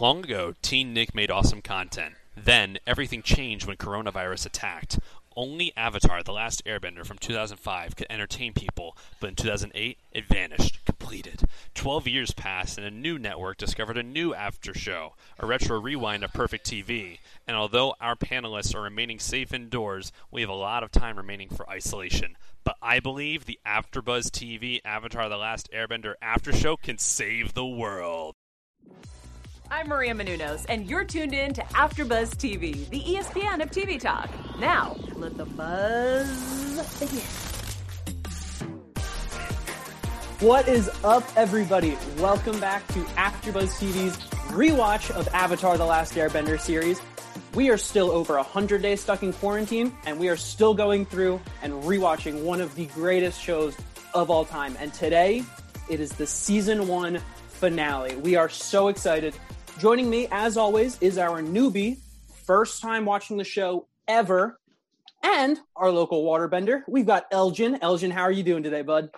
Long ago, Teen Nick made awesome content. Then, everything changed when coronavirus attacked. Only Avatar The Last Airbender from 2005 could entertain people, but in 2008, it vanished, completed. Twelve years passed, and a new network discovered a new after show, a retro rewind of Perfect TV. And although our panelists are remaining safe indoors, we have a lot of time remaining for isolation. But I believe the AfterBuzz TV Avatar The Last Airbender after show can save the world. I'm Maria Menounos, and you're tuned in to AfterBuzz TV, the ESPN of TV talk. Now, let the buzz begin. What is up, everybody? Welcome back to AfterBuzz TV's rewatch of Avatar: The Last Airbender series. We are still over 100 days stuck in quarantine, and we are still going through and rewatching one of the greatest shows of all time. And today, it is the season one finale. We are so excited. Joining me, as always, is our newbie, first time watching the show ever, and our local waterbender. We've got Elgin. Elgin, how are you doing today, bud?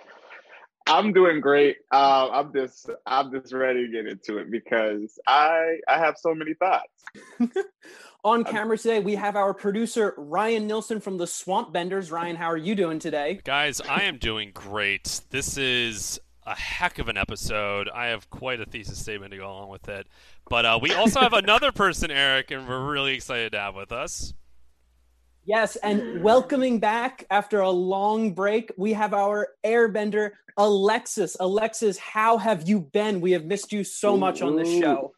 I'm doing great. Uh, I'm just I'm just ready to get into it because I I have so many thoughts. On camera today, we have our producer Ryan Nilsson from the Swamp Benders. Ryan, how are you doing today? Guys, I am doing great. This is a heck of an episode. I have quite a thesis statement to go along with it. But uh, we also have another person, Eric, and we're really excited to have with us. Yes, and welcoming back after a long break, we have our airbender Alexis. Alexis, how have you been? We have missed you so much on this show.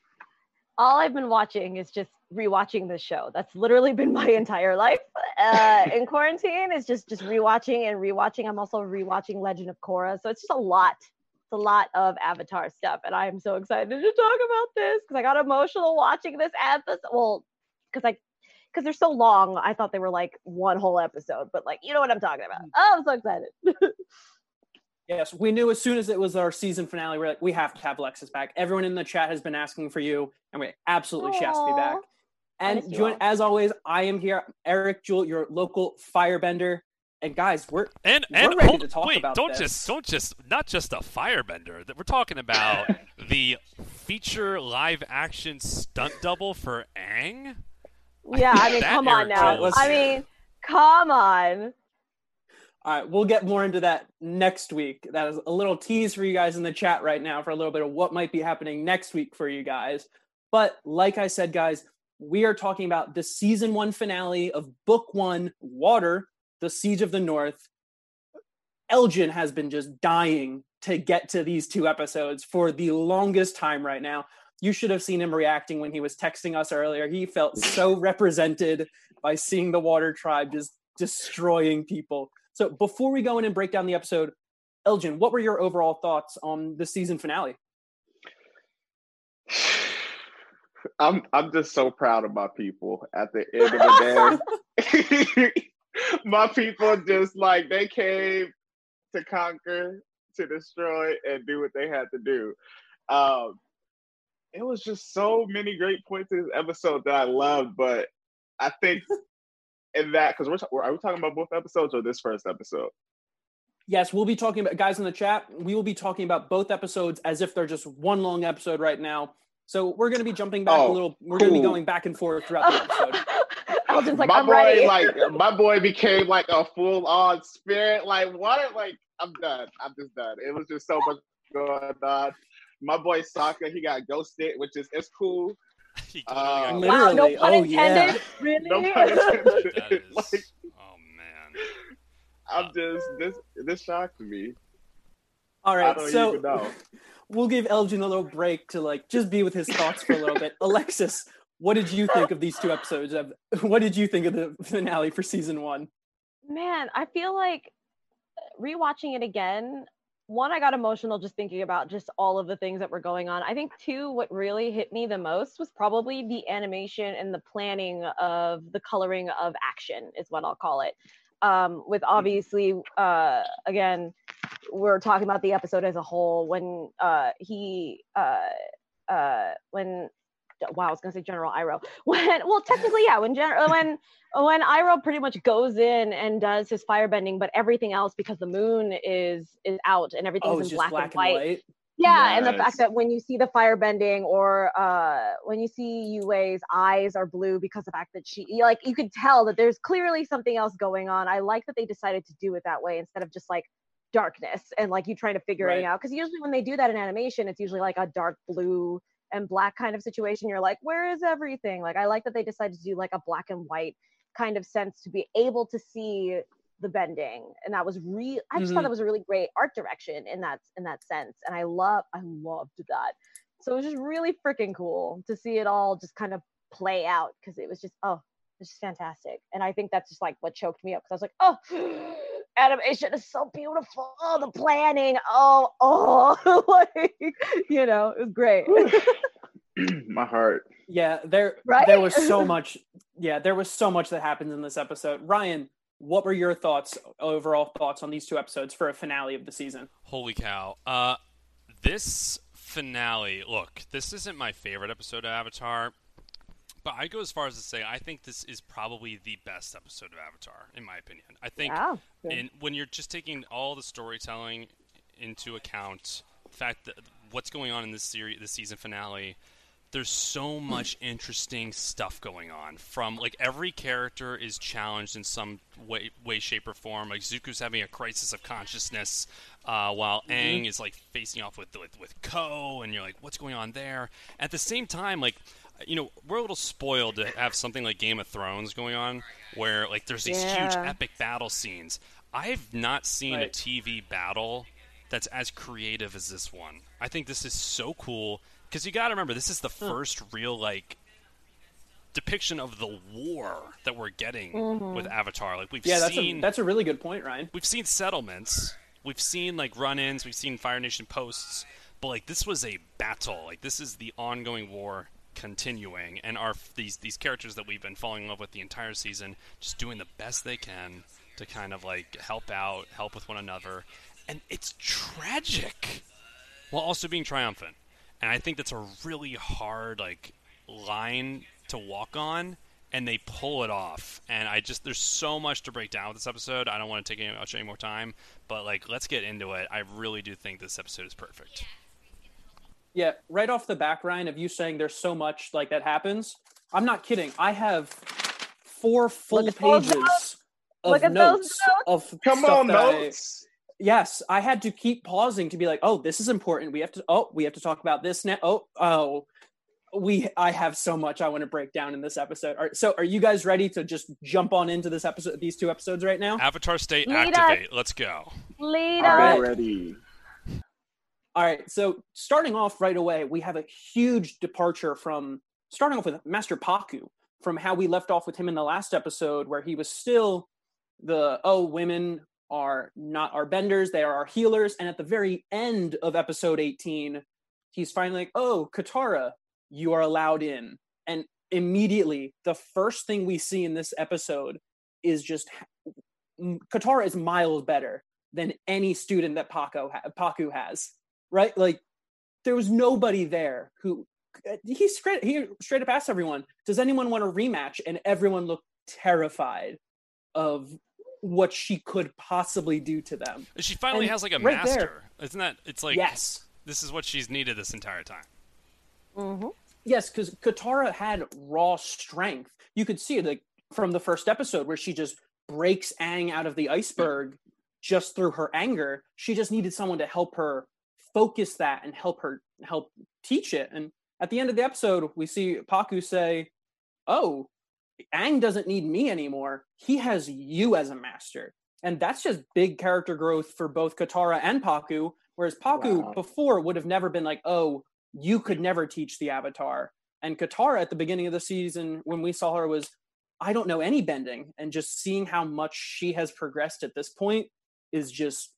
all I've been watching is just rewatching the show. That's literally been my entire life. Uh, in quarantine, is just just rewatching and rewatching. I'm also rewatching Legend of Korra, so it's just a lot. It's a lot of Avatar stuff, and I am so excited to talk about this because I got emotional watching this episode. Well, because I because they're so long, I thought they were like one whole episode, but like you know what I'm talking about. Mm. Oh, I'm so excited. Yes, we knew as soon as it was our season finale, we're like, we have to have Alexis back. Everyone in the chat has been asking for you, and we absolutely she has to be back. And as always, I am here, Eric Jewel, your local firebender. And guys, we're And We're and ready hold, to talk wait, about don't this. just don't just not just a firebender. That we're talking about the feature live action stunt double for Aang. yeah, I mean, come on now. Joel is I mean, come on. All right, we'll get more into that next week. That is a little tease for you guys in the chat right now for a little bit of what might be happening next week for you guys. But like I said, guys, we are talking about the season one finale of book one, Water, The Siege of the North. Elgin has been just dying to get to these two episodes for the longest time right now. You should have seen him reacting when he was texting us earlier. He felt so represented by seeing the Water Tribe just destroying people. So before we go in and break down the episode, Elgin, what were your overall thoughts on the season finale? I'm I'm just so proud of my people. At the end of the day, my people just like they came to conquer, to destroy, and do what they had to do. Um, it was just so many great points in this episode that I loved, but I think in that because we're ta- are we talking about both episodes or this first episode? Yes, we'll be talking about guys in the chat. We will be talking about both episodes as if they're just one long episode right now. So we're going to be jumping back a Oh, little. We're going to be going back and forth throughout the episode. Elgin's like, my I'm boy, ready. like my boy became like a full on spirit. Like what? Like I'm done. I'm just done. It was just so much going on. My boy Sokka, he got ghosted, which is it's cool. He literally um, wow, no oh, pun oh, yeah. Really? No pun intended. That is, like oh man. I'm just this this shocked me. All right, I don't so even know. we'll give Elgin a little break to like just be with his thoughts for a little bit. Alexis, what did you think of these two episodes? Of what did you think of the finale for season one? Man, I feel like rewatching it again. One, I got emotional just thinking about just all of the things that were going on. I think two, what really hit me the most was probably the animation and the planning of the coloring of action, is what I'll call it. Um, with obviously, uh, again, we're talking about the episode as a whole when uh, he, uh, uh, when wow, I was gonna say General Iroh. When well, technically, yeah, when General when when Iroh pretty much goes in and does his firebending, but everything else because the moon is is out and everything's Oh, in black, black and white. and white. Yeah, and the fact that when you see the fire bending or uh when you see Yue's eyes are blue because of the fact that she like you could tell that there's clearly something else going on. I like that they decided to do it that way instead of just like darkness and like you trying to figure Right. it out because usually when they do that in animation it's usually like a dark blue and black kind of situation you're like where is everything? Like i like that they decided to do like a black and white kind of sense to be able to see the bending and that was real i just thought Mhm. that was a really great art direction in that in that sense and i love i loved that. So it was just really freaking cool to see it all just kind of play out because it was just oh it's just fantastic and i think that's just like what choked me up because i was like oh animation is so beautiful oh the planning oh oh like you know it was great My heart. Yeah, there Right? there was so much. Yeah, there was so much that happens in this episode. Ryan, what were your thoughts, overall thoughts on these two episodes for a finale of the season? Holy cow. Uh this finale, look, this isn't my favorite episode of Avatar, but I go as far as to say I think this is probably the best episode of Avatar in my opinion. I think in, when you're just taking all the storytelling into account, the fact that what's going on in this series, the season finale, there's so much interesting stuff going on. From like every character is challenged in some way, way, shape, or form. Like Zuko's having a crisis of consciousness, uh, while Aang is like facing off with, with with Koh, and you're like, what's going on there? At the same time, like you know, we're a little spoiled to have something like Game of Thrones going on, where like there's these huge epic battle scenes. I've not seen a TV battle that's as creative as this one. I think this is so cool because you got to remember this is the hmm. first real like depiction of the war that we're getting mm-hmm. with Avatar. Like we've Yeah, that's seen a that's a really good point, Ryan. we've seen settlements, we've seen like run-ins, we've seen Fire Nation posts, but like this was a battle. Like this is the ongoing war continuing, and are these these characters that we've been falling in love with the entire season, just doing the best they can to kind of like help out, help with one another, and it's tragic while also being triumphant. And I think that's a really hard like line to walk on and they pull it off. And I just there's so much to break down with this episode. I don't want to take any, much any more time, but like let's get into it. I really do think this episode is perfect. Yeah, right off the back, Ryan, of you saying there's so much like that happens. I'm not kidding. I have four full at pages of Look notes, notes. of Come stuff on, that I- notes. yes, I had to keep pausing to be like, "Oh, this is important. We have to. Oh, we have to talk about this now. Oh, oh, we. I have so much I want to break down in this episode. All right, so, are you guys ready to just jump on into this episode, these two episodes right now? Avatar State Lead us. activate. Let's go. lead All right. us Already. All right, so starting off right away, we have a huge departure from starting off with Master Pakku from how we left off with him in the last episode, where he was still the oh, women are not our benders, they are our healers. And at the very end of episode 18, he's finally like, oh, Katara, you are allowed in. And immediately, the first thing we see in this episode is just Katara is miles better than any student that ha- Pakku has right? Like there was nobody there who he straight he straight up asked everyone, "Does anyone want a rematch?" And everyone looked terrified of what she could possibly do to them. She finally And has like a right master. Isn't that? It's like yes, this is what she's needed this entire time. Mhm. yes, because Katara had raw strength. You could see it like from the first episode where she just breaks Aang out of the iceberg just through her anger. She just needed someone to help her focus that and help her help teach it. And at the end of the episode, we see Pakku say, "Oh, Aang doesn't need me anymore. He has you as a master." And that's just big character growth for both Katara and Pakku. Whereas Pakku Wow. before would have never been like, "Oh, you could never teach the Avatar." And Katara at the beginning of the season, when we saw her, was, "I don't know any bending," and just seeing how much she has progressed at this point is just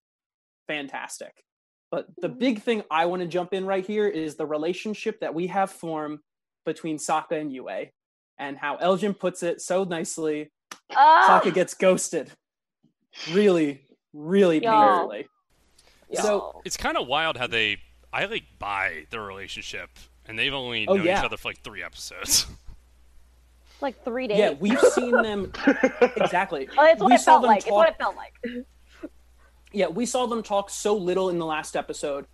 fantastic. But the big thing I want to jump in right here is the relationship that we have formed between Sokka and Yue, and how Elgin puts it so nicely. Ah, Sokka gets ghosted, really, really Y'all. painfully. yo. so- It's kind of wild how they. I like buy their relationship, and they've only Oh, known yeah. each other for like three episodes. like three days Yeah, we've seen them exactly. oh, it's what we it saw felt them like it's what talk- it felt like yeah, we saw them talk so little in the last episode.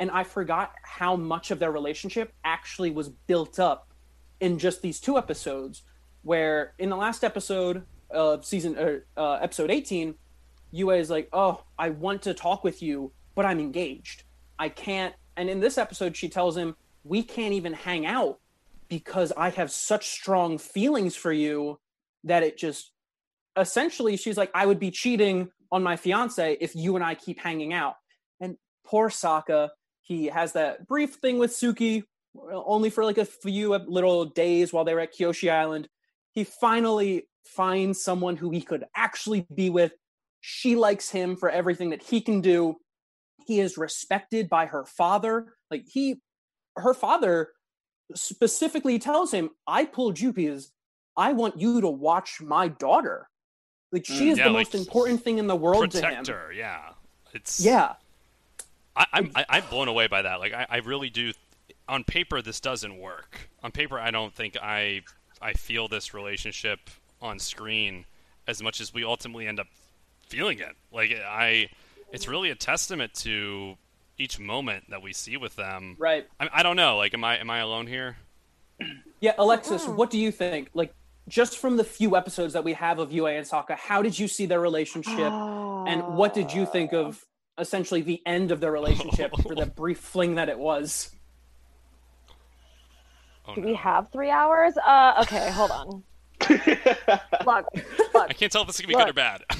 and I forgot how much of their relationship actually was built up in just these two episodes. Where in the last episode of season or uh, episode 18, Yue is like, "Oh, I want to talk with you, but I'm engaged. I can't." And in this episode, she tells him, "We can't even hang out because I have such strong feelings for you that it just essentially she's like, I would be cheating on my fiance if you and I keep hanging out. And poor Sokka, he has that brief thing with Suki, only for like a few little days while they were at Kyoshi Island. He finally finds someone who he could actually be with. She likes him for everything that he can do. He is respected by her father. Like he, her father specifically tells him, I pulled you because I want you to watch my daughter. Like she Mm, is yeah, the like, most important thing in the world to him. Protect her, yeah. It's Yeah. I, I'm I, I'm blown away by that. Like I, I really do. On paper, this doesn't work. On paper, I don't think I I feel this relationship on screen as much as we ultimately end up feeling it. Like I, it's really a testament to each moment that we see with them. Right. I, I don't know. Like, am I am I alone here? Yeah, Alexis, what do you think? Like just from the few episodes that we have of Yue and Sokka, how did you see their relationship and what did you think of essentially the end of their relationship for the brief fling that it was? Oh, Do no. we have three hours? Uh, okay, hold on. Look, look. I can't tell if this is gonna be good or bad.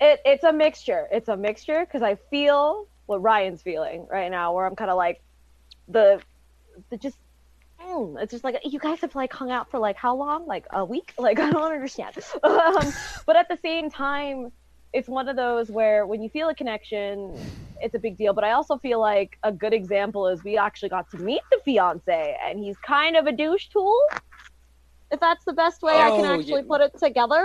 It, it's a mixture. It's a mixture because I feel what Ryan's feeling right now, where I'm kind of like the, the just. Mm, It's just like you guys have like hung out for like how long? Like a week? Like I don't understand. Um, but at the same time, it's one of those where when you feel a connection, it's a big deal. But I also feel like a good example is we actually got to meet the fiance, and he's kind of a douche tool. If that's the best way I can Oh, actually yeah. put it together,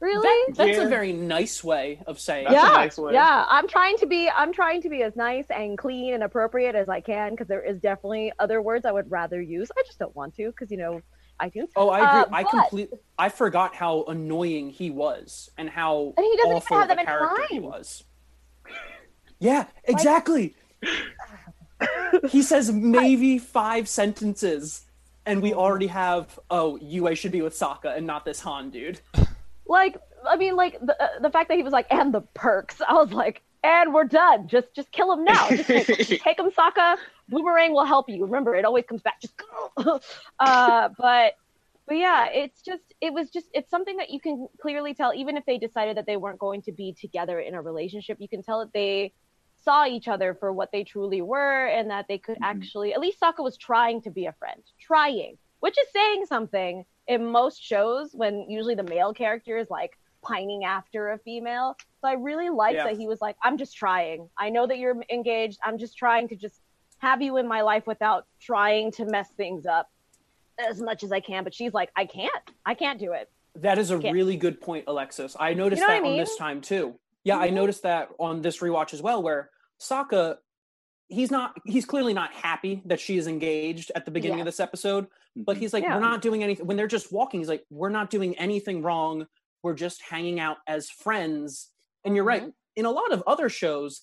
really. That, that's Yeah. a very nice way of saying That's it. a yeah, nice way. yeah. I'm trying to be. I'm trying to be as nice and clean and appropriate as I can because there is definitely other words I would rather use. I just don't want to because you know iTunes. Oh, I agree. Uh, I but- completely I forgot how annoying he was and how And he doesn't even awful have of a them in character he was. Yeah, exactly. he says maybe five sentences, and we already have oh, Yue should be with Sokka and not this Hahn dude. Like, I mean, like the uh, the fact that he was like, and the perks. I was like, and we're done. Just just kill him now. Just take Just take him Sokka. Boomerang will help you. Remember, it always comes back. Just go. uh, but but yeah, it's just it was just it's something that you can clearly tell. Even if they decided that they weren't going to be together in a relationship, you can tell that they saw each other for what they truly were, and that they could actually at least Sokka was trying to be a friend, trying, which is saying something in most shows when usually the male character is like pining after a female. So I really liked Yeah. that he was like, I'm just trying. I know that you're engaged. I'm just trying to just have you in my life without trying to mess things up as much as I can. But she's like, I can't. I can't do it. That is a really good point, Alexis. I noticed know that I on this time too. Yeah, I Mhm. noticed that on this rewatch as well, where Sokka, he's not, he's clearly not happy that she is engaged at the beginning Yeah. of this episode, but mm-hmm. he's like, Yeah. we're not doing anything. When they're just walking, he's like, we're not doing anything wrong. We're just hanging out as friends. And you're right. Mm-hmm. In a lot of other shows,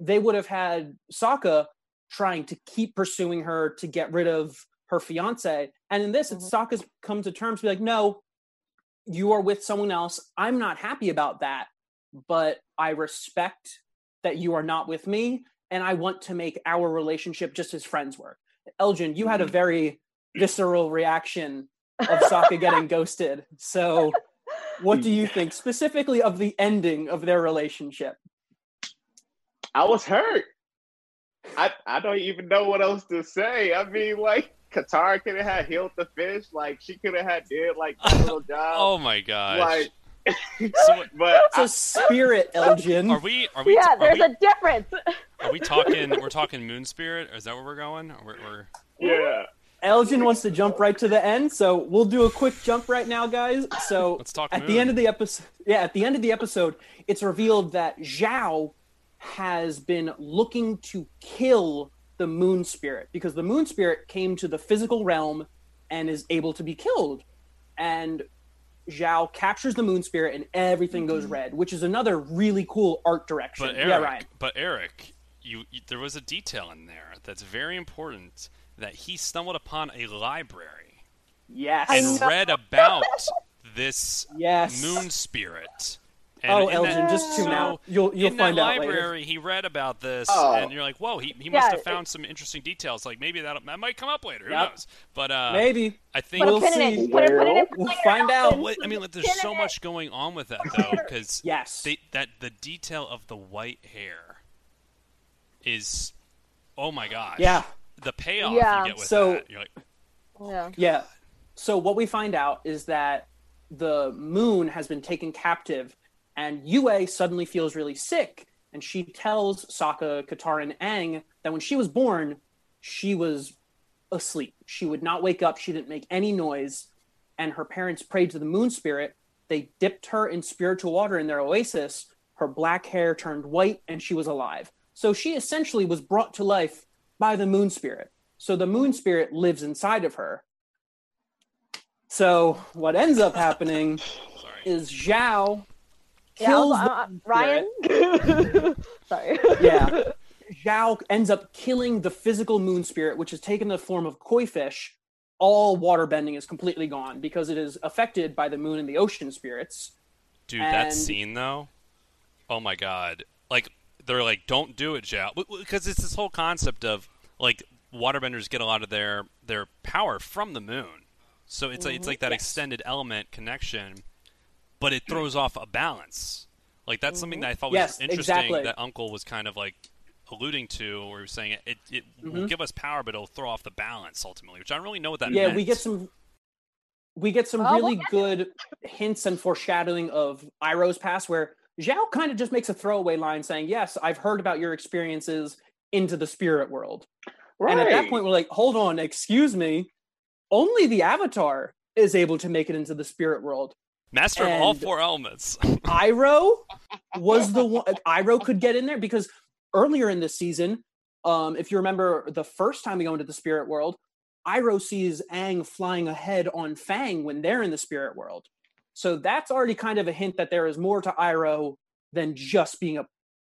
they would have had Sokka trying to keep pursuing her to get rid of her fiance. And in this, it's mm-hmm. Sokka's come to terms be like, no, you are with someone else. I'm not happy about that, but I respect that you are not with me, and I want to make our relationship just as friends work. Elgin, you had a very visceral reaction of Sokka getting ghosted. So, what do you think specifically of the ending of their relationship? I was hurt. I I don't even know what else to say. I mean, like Katara could have had healed the fish. Like she could have had did like that little job. oh my god! like, so but It's a spirit, Elgin. are we? Are we? Yeah, are there's we, a difference. Are we talking? We're talking Moon Spirit. Is that where we're going? We're, we're yeah, Elgin wants to jump right to the end, so we'll do a quick jump right now, guys. So Let's talk at Moon. the end of the episode, yeah, at the end of the episode, it's revealed that Zhao has been looking to kill the Moon Spirit because the Moon Spirit came to the physical realm and is able to be killed, and Zhao captures the Moon Spirit and everything goes mm-hmm. red, which is another really cool art direction. but yeah, Eric. Ryan. But Eric, you, you there was a detail in there that's very important that he stumbled upon a library Yes. and read about this yes. moon spirit. And Oh, Elgin, that- just tune so out. You'll you'll in find that out later. library, he read about this, Oh. and you're like, "Whoa, he, he must Yeah, have it- found some interesting details. Like maybe that that might come up later. Who Yep. knows?" But uh, Maybe. I think We'll a pin in see. it. Put a pin in. We'll find out. in. Well, I mean, like, there's so much going on with that though, because Yes. they, that the detail of the white hair is, oh my gosh, Yeah. The payoff Yeah. you get with So- that. You're like, oh, Yeah. Yeah. So what we find out is that the moon has been taken captive, and Yue suddenly feels really sick, and she tells Sokka, Katara, and Aang that when she was born, she was asleep. She would not wake up. She didn't make any noise, and her parents prayed to the moon spirit. They dipped her in spiritual water in their oasis. Her black hair turned white, and she was alive. So she essentially was brought to life by the moon spirit. So the moon spirit lives inside of her. So what ends up happening is Zhao Yeah, I was- kills the uh, moon Ryan. Sorry. yeah. Zhao ends up killing the physical moon spirit, which has taken the form of koi fish. All water bending is completely gone because it is affected by the moon and the ocean spirits. Dude, that scene though, oh my god! Like they're like, "Don't do it, Zhao," because it's this whole concept of like waterbenders get a lot of their their power from the moon. So it's like it's mm-hmm. like that Yes. extended element connection, but it throws off a balance. Like that's something that I mm-hmm. thought was Yes, interesting exactly. that Uncle was kind of like alluding to, where he was saying it, it, it will mm-hmm. give us power, but it'll throw off the balance ultimately, which I don't really know what that yeah, meant. we get some we get some Oh, we'll really get good hints and foreshadowing of Iroh's past where Zhao kind of just makes a throwaway line saying, Yes, I've heard about your experiences into the spirit world. Right. And at that point, we're like, hold on, excuse me. Only the Avatar is able to make it into the spirit world. Master of all four elements. Iroh was the one. Iroh could get in there because earlier in this season, um, if you remember the first time we go into the spirit world, Iroh sees Aang flying ahead on Fang when they're in the spirit world. So that's already kind of a hint that there is more to Iroh than just being a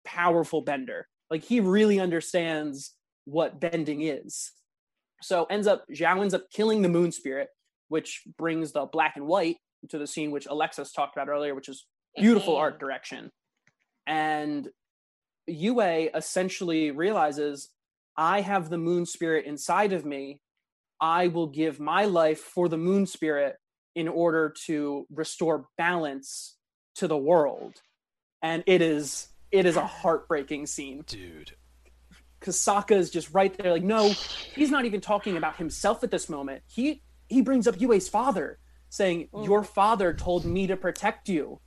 powerful bender. Like he really understands what bending is. So ends up Zhao ends up killing the moon spirit, which brings the black and white to the scene which Alexis talked about earlier, which is beautiful art direction. And Yue essentially realizes, I have the moon spirit inside of me. I will give my life for the moon spirit in order to restore balance to the world. And it is it is a heartbreaking scene Dude. because Sokka is just right there, like, no, he's not even talking about himself at this moment. He he brings up Yue's father, saying, mm. Your father told me to protect you.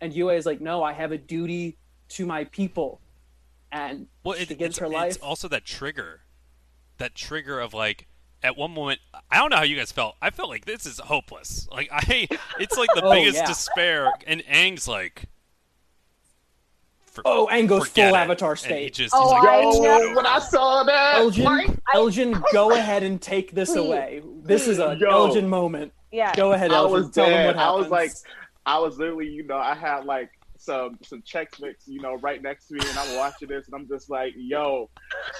And Yue is like, No, I have a duty to my people. And Well, she it, gives it's, her it's life. also that trigger, that trigger of like, at one moment, I don't know how you guys felt. I felt like this is hopeless. Like I, it's like the Oh, biggest yeah. despair, and Aang's like, for, Oh, Aang goes full it. Avatar And he state. just, Oh, he's like, oh, I "It's know. over." when I saw that, Elgin, like, Elgin, go ahead and take this Please. away. This is a Yo. Elgin moment. Yeah. Go ahead, I Elgin. was Tell them dead. what I was like, I was literally, you know, I had like some some Chex Mix, you know, right next to me, and I'm watching this, and I'm just like, yo,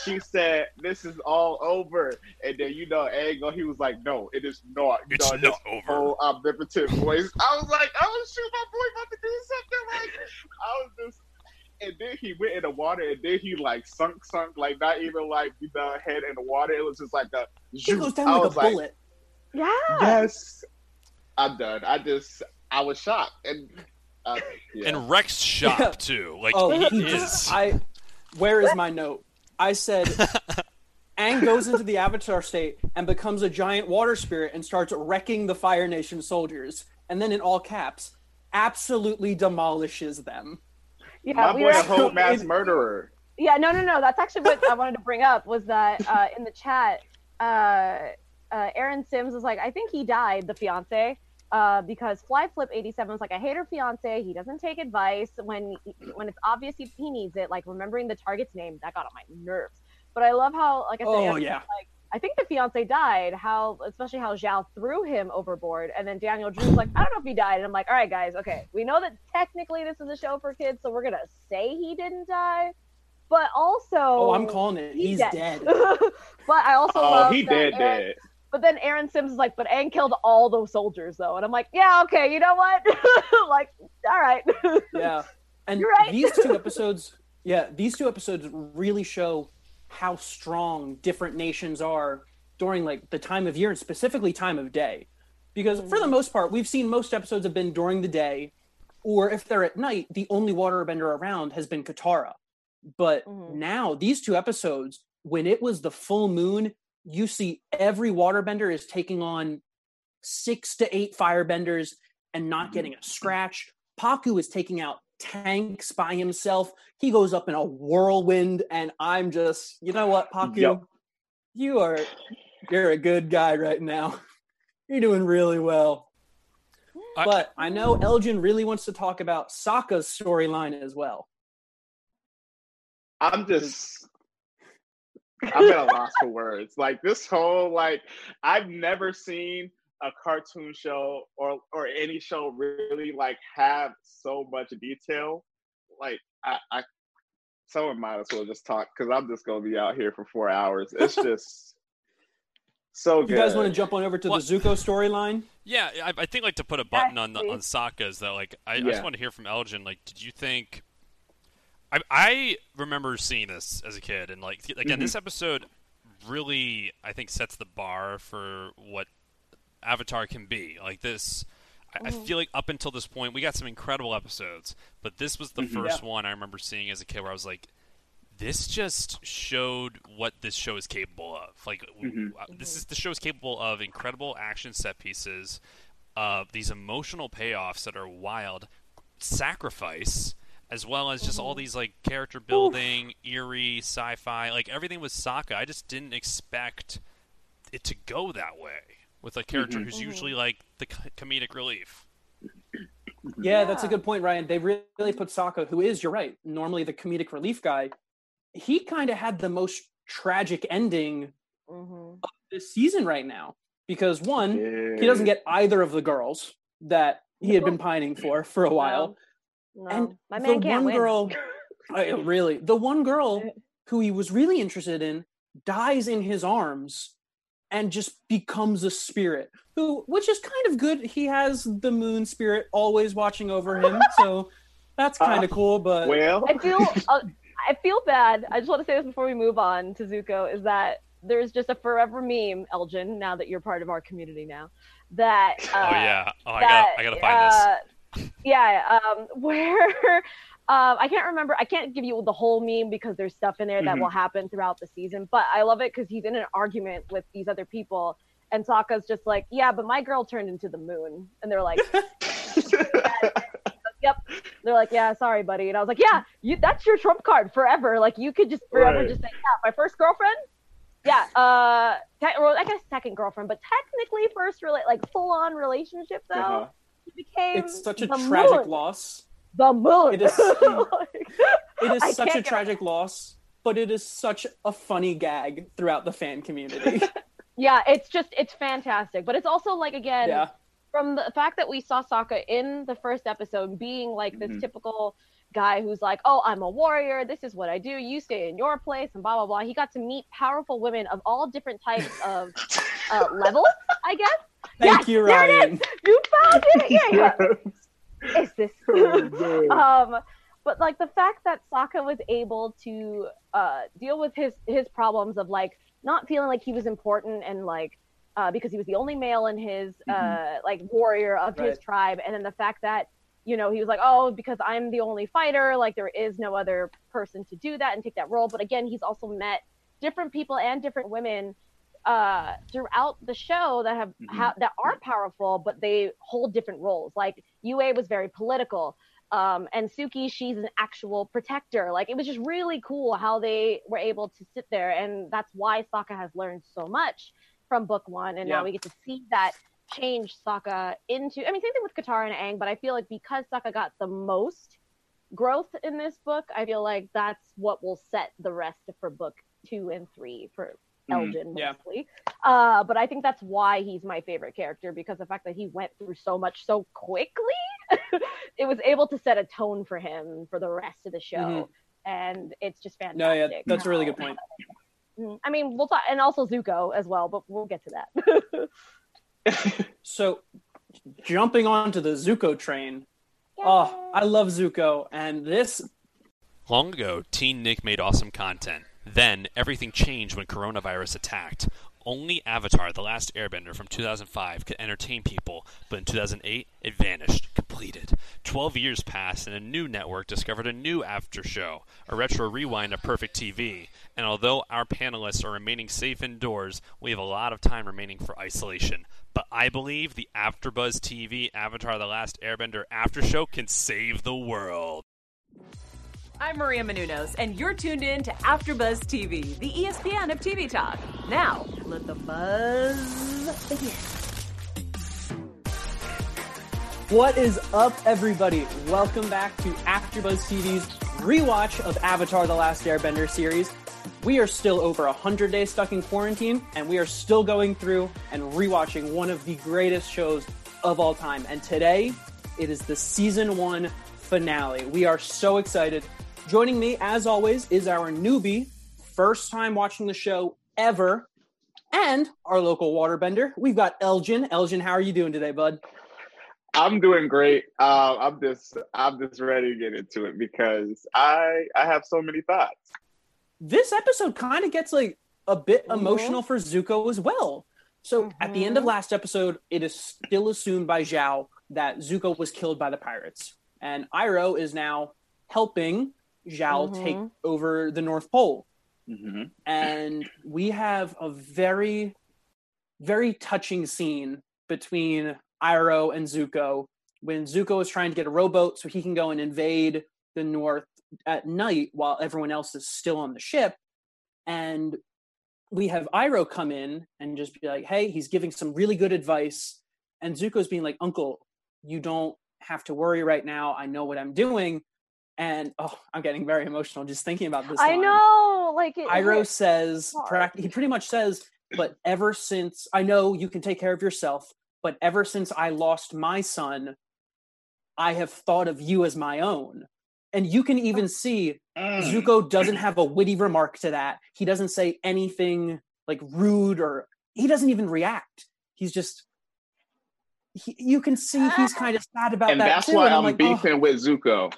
she said this is all over, and then you know, Angle, oh, he was like, no, it is not. You It's know, not this over. Whole omnipotent voice. I was like, oh shoot, my boy about to do something like. I was just. And then he went in the water, and then he like sunk, sunk, like not even like you know, head in the water. It was just like a. he goes down I like a like, bullet. Yeah. Yes, I'm done. I just I was shocked, and uh, yeah. and Rex shop Yeah. too. Like Oh, he he is. I. Where is my note? I said, Aang goes into the Avatar state and becomes a giant water spirit and starts wrecking the Fire Nation soldiers, and then in all caps, absolutely demolishes them. Yeah. my we boy a whole mass murderer. Yeah, no, no, no. That's actually what I wanted to bring up was that uh, in the chat, uh, uh, Aaron Sims was like, I think he died, the fiance, uh, because Flyflip87 was like, I hate her fiance. He doesn't take advice when when it's obvious he, he needs it. Like remembering the target's name, that got on my nerves. But I love how, like I said, Oh yeah, like, I think the fiance died. How, especially how Zhao threw him overboard, and then Daniel Drew's like, I don't know if he died. And I'm like, all right, guys, okay, we know that technically this is a show for kids, so we're gonna say he didn't die. but also Oh, I'm calling it. He's dead. but I also Oh, love he that dead, Aaron- dead. But then Aaron Sims is like, but Aang killed all those soldiers though, and I'm like, yeah, okay, you know what? like, all right. yeah and right. these two episodes yeah these two episodes really show how strong different nations are during like the time of year and specifically time of day because for Mm-hmm. the most part we've seen most episodes have been during the day or if they're at night the only waterbender around has been katara but Mhm. now these two episodes when it was the full moon you see every waterbender is taking on six to eight firebenders and not mm-hmm. getting a scratch. Pakku is taking out tanks by himself. He goes up in a whirlwind, and I'm just, you know what, Pakku? Yep. You are, you're a good guy right now. You're doing really well. I- But I know Elgin really wants to talk about Sokka's storyline as well. I'm just I'm at a loss for words. Like this whole like I've never seen a cartoon show or or any show really like have so much detail. Like I, I someone might as well just talk because I'm just gonna be out here for four hours. It's just so You good. guys want to jump on over to What- the Zuko storyline? Yeah, I, I think like to put a button on the on Sokka is that like I, I just want to hear from Elgin. Like, did you think? I I remember seeing this as a kid, and like again, this episode really I think sets the bar for what Avatar can be. Like this, I, I feel like up until this point we got some incredible episodes, but this was the first one I remember seeing as a kid where I was like. This just showed what this show is capable of. Like, uh, this is the show is capable of incredible action set pieces, uh, these emotional payoffs that are wild, sacrifice, as well as just all mm-hmm. these like character building, eerie sci-fi, like everything with Sokka. I just didn't expect it to go that way with a character mm-hmm. who's mm-hmm. usually like the comedic relief. Yeah, that's a good point, Ryan. They really put Sokka, who is, you're right, normally the comedic relief guy. He kind of had the most tragic ending hmm this season right now because one, Yeah. he doesn't get either of the girls that he had been pining for for a while. No, And my the man can't one win. girl, I, really, the one girl who he was really interested in dies in his arms and just becomes a spirit. Who, which is kind of good. He has the moon spirit always watching over him, so that's kind of cool. But well I feel uh, I feel bad. I just want to say this before we move on to Zuko is that there's just a forever meme, Elgin. Now that you're part of our community now, that uh, oh yeah, oh I that, got I gotta find this. Yeah, um, where um, I can't remember. I can't give you the whole meme because there's stuff in there that Mhm. will happen throughout the season. But I love it because he's in an argument with these other people, and Sokka's just like, "Yeah, but my girl turned into the moon," and they're like, "Yep." They're like, "Yeah, sorry, buddy," and I was like, "Yeah, you that's your trump card forever. Like you could just forever Right. just say, yeah, my first girlfriend." Yeah, uh, te- well, I guess second girlfriend, but technically first, rela- like full on relationship though. Uh-huh. It's such a tragic moon. loss. The moon. It is- Like, It is I such a tragic loss, but it is such a funny gag throughout the fan community. yeah, it's just it's fantastic, but it's also like again yeah. from the fact that we saw Sokka in the first episode being like this Mhm. typical guy who's like, "Oh, I'm a warrior. This is what I do. You stay in your place," and blah blah blah. He got to meet powerful women of all different types of uh, levels, I guess. Thank Yes, you, there it Ryan. You found it. Yeah, yeah. Is this? Oh, um, but like the fact that Sokka was able to uh, deal with his his problems of like not feeling like he was important and like uh, because he was the only male in his uh, like warrior of his tribe, and then the fact that you know he was like, oh, because I'm the only fighter, like there is no other person to do that and take that role. But again, he's also met different people and different women uh throughout the show that have Mhm. ha- that are powerful but they hold different roles like Yue was very political um and Suki she's an actual protector like it was just really cool how they were able to sit there and that's why Sokka has learned so much from book 1 and Yeah. now we get to see that change Sokka into I mean same thing with Katara and Aang but I feel like because Sokka got the most growth in this book I feel like that's what will set the rest for book 2 and 3 for. Elgin Yeah. mostly. Uh, but I think that's why he's my favorite character because the fact that he went through so much so quickly, it was able to set a tone for him for the rest of the show. Mhm. and it's just fantastic. No, yeah, that's a really good point. Mm, I mean, we'll talk, and also Zuko as well, but we'll get to that. So, jumping onto the Zuko train. Oh, I love Zuko, and this Long ago, Teen Nick made awesome content. Then, everything changed when coronavirus attacked. Only Avatar The Last Airbender from 2005 could entertain people, but in 2008, it vanished, completed. Twelve years passed, and a new network discovered a new after show, a retro rewind of Perfect TV. And although our panelists are remaining safe indoors, we have a lot of time remaining for isolation. But I believe the AfterBuzz TV Avatar The Last Airbender after show can save the world. I'm Maria Menounos, and you're tuned in to AfterBuzz TV, the ESPN of TV talk. Now, let the buzz begin. What is up, everybody? Welcome back to AfterBuzz TV's rewatch of Avatar: The Last Airbender series. We are still over 100 days stuck in quarantine, and we are still going through and rewatching one of the greatest shows of all time. And today, it is the season one finale. We are so excited. Joining me, as always, is our newbie, first time watching the show ever, and our local waterbender. We've got Elgin. Elgin, how are you doing today, bud? I'm doing great. Uh, I'm just I'm just ready to get into it because I I have so many thoughts. this episode kind of gets like a bit Mhm. emotional for Zuko as well. So at the end of Mhm. last episode, it is still assumed by Zhao that Zuko was killed by the pirates, and Iroh is now helping Zhao take Mhm. over the North Pole. hmm And we have a very, very touching scene between Iroh and Zuko when Zuko is trying to get a rowboat so he can go and invade the North at night while everyone else is still on the ship. And we have Iroh come in and just be like, hey, he's giving some really good advice. And Zuko's being like, Uncle, you don't have to worry right now. I know what I'm doing. And oh, I'm getting very emotional just thinking about this. I line. know, like it, Iroh hit says, hard. he pretty much says, but ever since I know you can take care of yourself, but ever since I lost my son, I have thought of you as my own. And you can even see Mm. Zuko doesn't have a witty remark to that. He doesn't say anything like rude or he doesn't even react. He's just, he, you can see he's kind of sad about and that that's too. why and I'm like, oh, beefing with Zuko.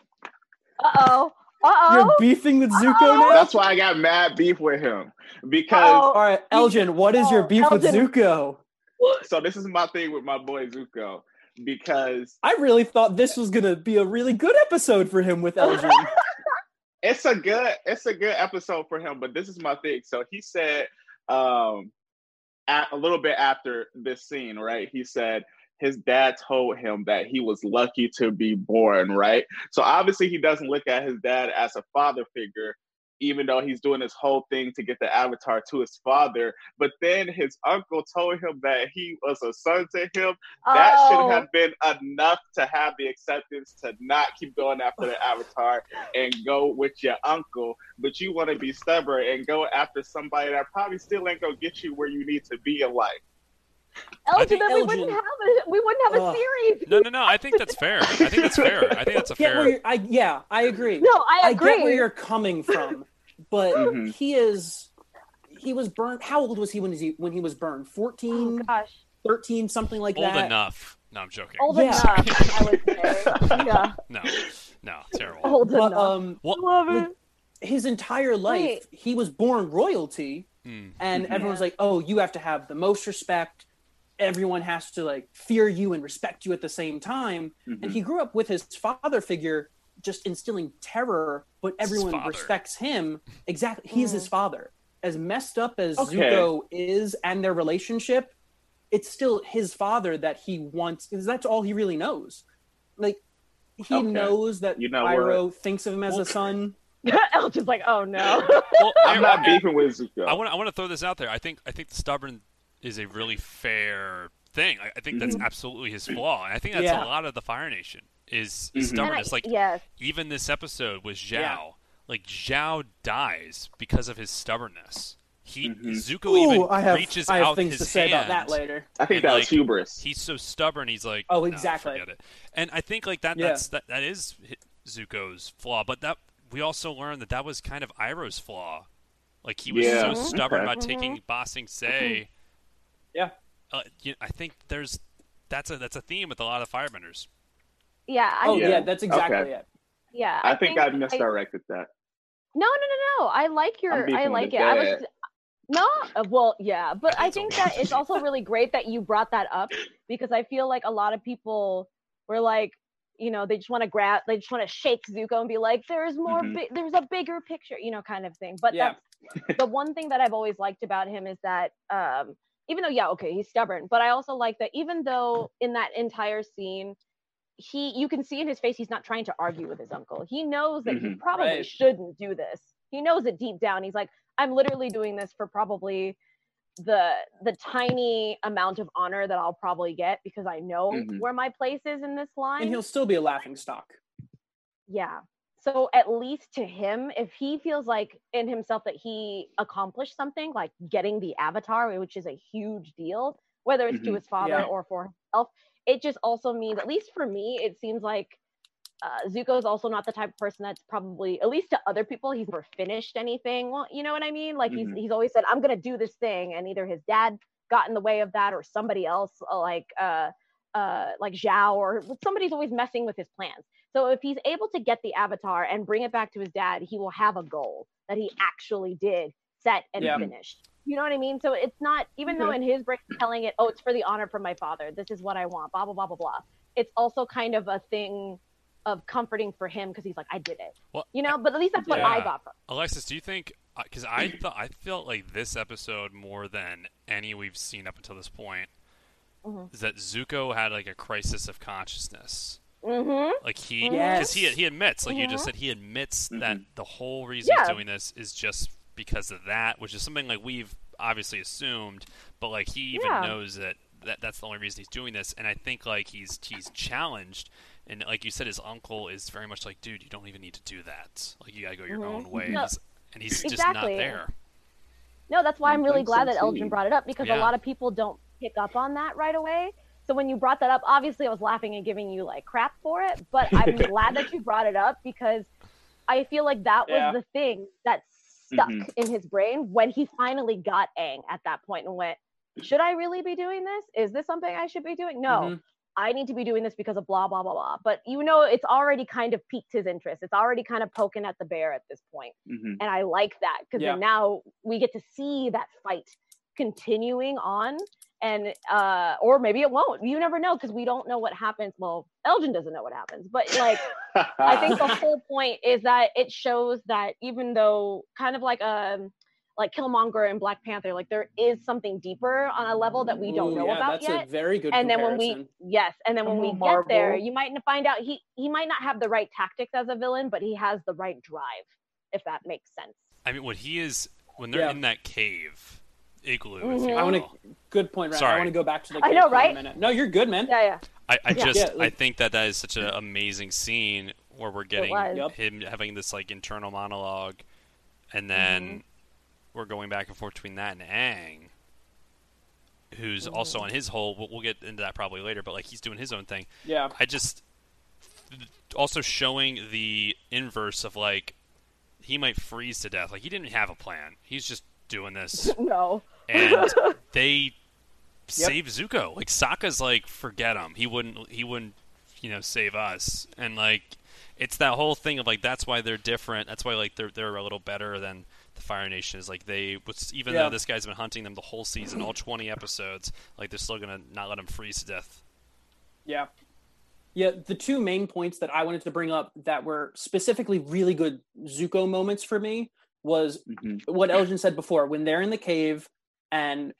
Uh oh. Uh oh. you're beefing with Zuko Uh-oh. now? That's why I got mad beef with him because Uh-oh. All right, Elgin, what is your beef with Zuko? so this is my thing with my boy Zuko because I really thought this was gonna be a really good episode for him with Elgin. it's a good it's a good episode for him but this is my thing so he said um at, a little bit after this scene right he said his dad told him that he was lucky to be born right so obviously he doesn't look at his dad as a father figure even though he's doing this whole thing to get the avatar to his father but then his uncle told him that he was a son to him that Oh. should have been enough to have the acceptance to not keep going after the avatar and go with your uncle. But you want to be stubborn and go after somebody that probably still ain't gonna get you where you need to be in life. Elgin, think then we Elgin- wouldn't have a we wouldn't have a Ugh. series. No, no, no. I think that's fair. I think that's fair. I think that's a Get where fair. you're, I yeah, I agree. No, I I agree. get where you're coming from, but Mhm. he is he was burned. How old was he when he when he was burned? 14, oh gosh, 13, something like Old that. enough. No, I'm joking. old Yeah. enough. I would say. Yeah, No, no, terrible. old But enough. um, What? Love it. his entire life, he was born royalty, Hmm. and Mhm. everyone's like, "Oh, you have to have the most respect. Everyone has to like fear you and respect you at the same time." Mhm. and he grew up with his father figure just instilling terror but everyone respects him exactly he is his father as messed up as Okay. zuko is and their relationship it's still his father that he wants because that's all he really knows like he Okay. knows that You know Iroh thinks of him as Well, a son Elgin's like, oh no. Well, I'm not beefing with Zuko. I want. I want to throw this out there. I think. I think the stubborn is a really fair thing. I, I think that's Mhm. absolutely his flaw. And I think that's Yeah. a lot of the Fire Nation is, is Mhm. And I- stubbornness. Like yes. even this episode was Zhao. Yeah. Like Zhao dies because of his stubbornness. He Mhm. Zuko even Ooh, I have, reaches I have out things his to say about that later I think and, that like, was hubris. He's so stubborn. He's like, Oh, "No, exactly. forget it. And I think like that. Yeah. That's that. That is Zuko's flaw. But that we also learned that that was kind of Iroh's flaw. Like he was Yeah. so stubborn Okay. about taking Bossing Say. Yeah. Uh, you, I think there's that's a that's a theme with a lot of firebenders. Yeah. I, oh yeah, Yeah. that's exactly Okay. it. yeah. I, think, I I- misdirected that. No, no, no, no. I like your. I like his it. I was. No, uh, well, yeah, but I think that it's also really great that you brought that up because I feel like a lot of people were like, you know, they just want to grab, they just want to shake Zuko and be like, "There's more, Mhm. bi- there's a bigger picture," you know, kind of thing. But Yeah. that's the one thing that I've always liked about him is that, um, even though, yeah, okay, he's stubborn, but I also like that even though in that entire scene, he, you can see in his face, he's not trying to argue with his uncle. He knows that he Mhm. probably Right. shouldn't do this. He knows it deep down. He's like, I'm literally doing this for probably the the tiny amount of honor that I'll probably get because I know Mhm. where my place is in this line. And he'll still be a laughing stock. Yeah. So at least to him, if he feels like in himself that he accomplished something, like getting the avatar, which is a huge deal, whether it's to Mhm. his father Yeah. or for himself, it just also means, at least for me, it seems like uh, Zuko is also not the type of person that's probably, at least to other people, he's never finished anything. Well, you know what I mean? Like Mhm. he's he's always said, "I'm gonna do this thing," and either his dad got in the way of that, or somebody else, uh, like uh, uh, like Zhao, or somebody's always messing with his plans. So if he's able to get the avatar and bring it back to his dad, he will have a goal that he actually did set and Yeah. finished. You know what I mean? So it's not even though in his brain telling it, oh, it's for the honor from my father. This is what I want. Blah blah blah blah blah. It's also kind of a thing of comforting for him because he's like, I did it. Well, You know, but at least that's what I Yeah. got from. Alexis, do you think? Because I thought I felt like this episode more than any we've seen up until this point Mhm. is that Zuko had like a crisis of consciousness. Mm-hmm. Like he, Yes. because he he admits, like you just Mhm. said, he admits Mhm. that the whole reason he's doing this is just because of that, which is something like we've obviously assumed, but like he even Yeah. knows that, that that's the only reason he's doing this, and I think like he's he's challenged, and like you said, his uncle is very much like, dude, you don't even need to do that. Like you gotta go your Mhm. own way, No, and he's- and he's just exactly. not there. No, that's why I'm really glad sense that Elgin brought it up because Yeah. a lot of people don't pick up on that right away. So when you brought that up, obviously I was laughing and giving you like crap for it, but I'm glad that you brought it up because I feel like that was Yeah. the thing that stuck Mhm. in his brain when he finally got Aang at that point and went, should I really be doing this? Is this something I should be doing? No. Mhm. I need to be doing this because of blah blah blah blah. But you know, it's already kind of piqued his interest. It's already kind of poking at the bear at this point Mhm. and I like that because Yeah. now we get to see that fight continuing on, and uh, or maybe it won't. You never know because we don't know what happens. Well, Elgin doesn't know what happens, but like I think the whole point is that it shows that even though kind of like um like Killmonger and Black Panther, like there is something deeper on a level that we don't Ooh, know yeah, about that's yet a very good and then when we yes and then when Come we on, get there you might find out he he might not have the right tactics as a villain but he has the right drive if that makes sense I mean, when he is when they're Yeah. in that cave igloo, if Mhm. you I want will, to. Good point, Ryan. I want to go back to the. I know, for a right? minute. No, you're good, man. yeah yeah I, I Yeah. just Yeah, I think that that is such an amazing scene where we're getting him having this like internal monologue, and then Mm-hmm. we're going back and forth between that and Aang, who's Mm-hmm. also on his whole. We'll, we'll get into that probably later, but like he's doing his own thing. Yeah. I just also showing the inverse of like he might freeze to death. Like he didn't have a plan. He's just doing this, no and they save Zuko. Like Sokka's like, forget him. He wouldn't. He wouldn't. You know, save us. And like, it's that whole thing of like that's why they're different. That's why like they're they're a little better than the Fire Nation is. Like they, was, even Yeah. though this guy's been hunting them the whole season, all twenty episodes, like they're still gonna not let him freeze to death. Yeah. Yeah, the two main points that I wanted to bring up that were specifically really good Zuko moments for me was Mhm. what Elgin said before when they're in the cave and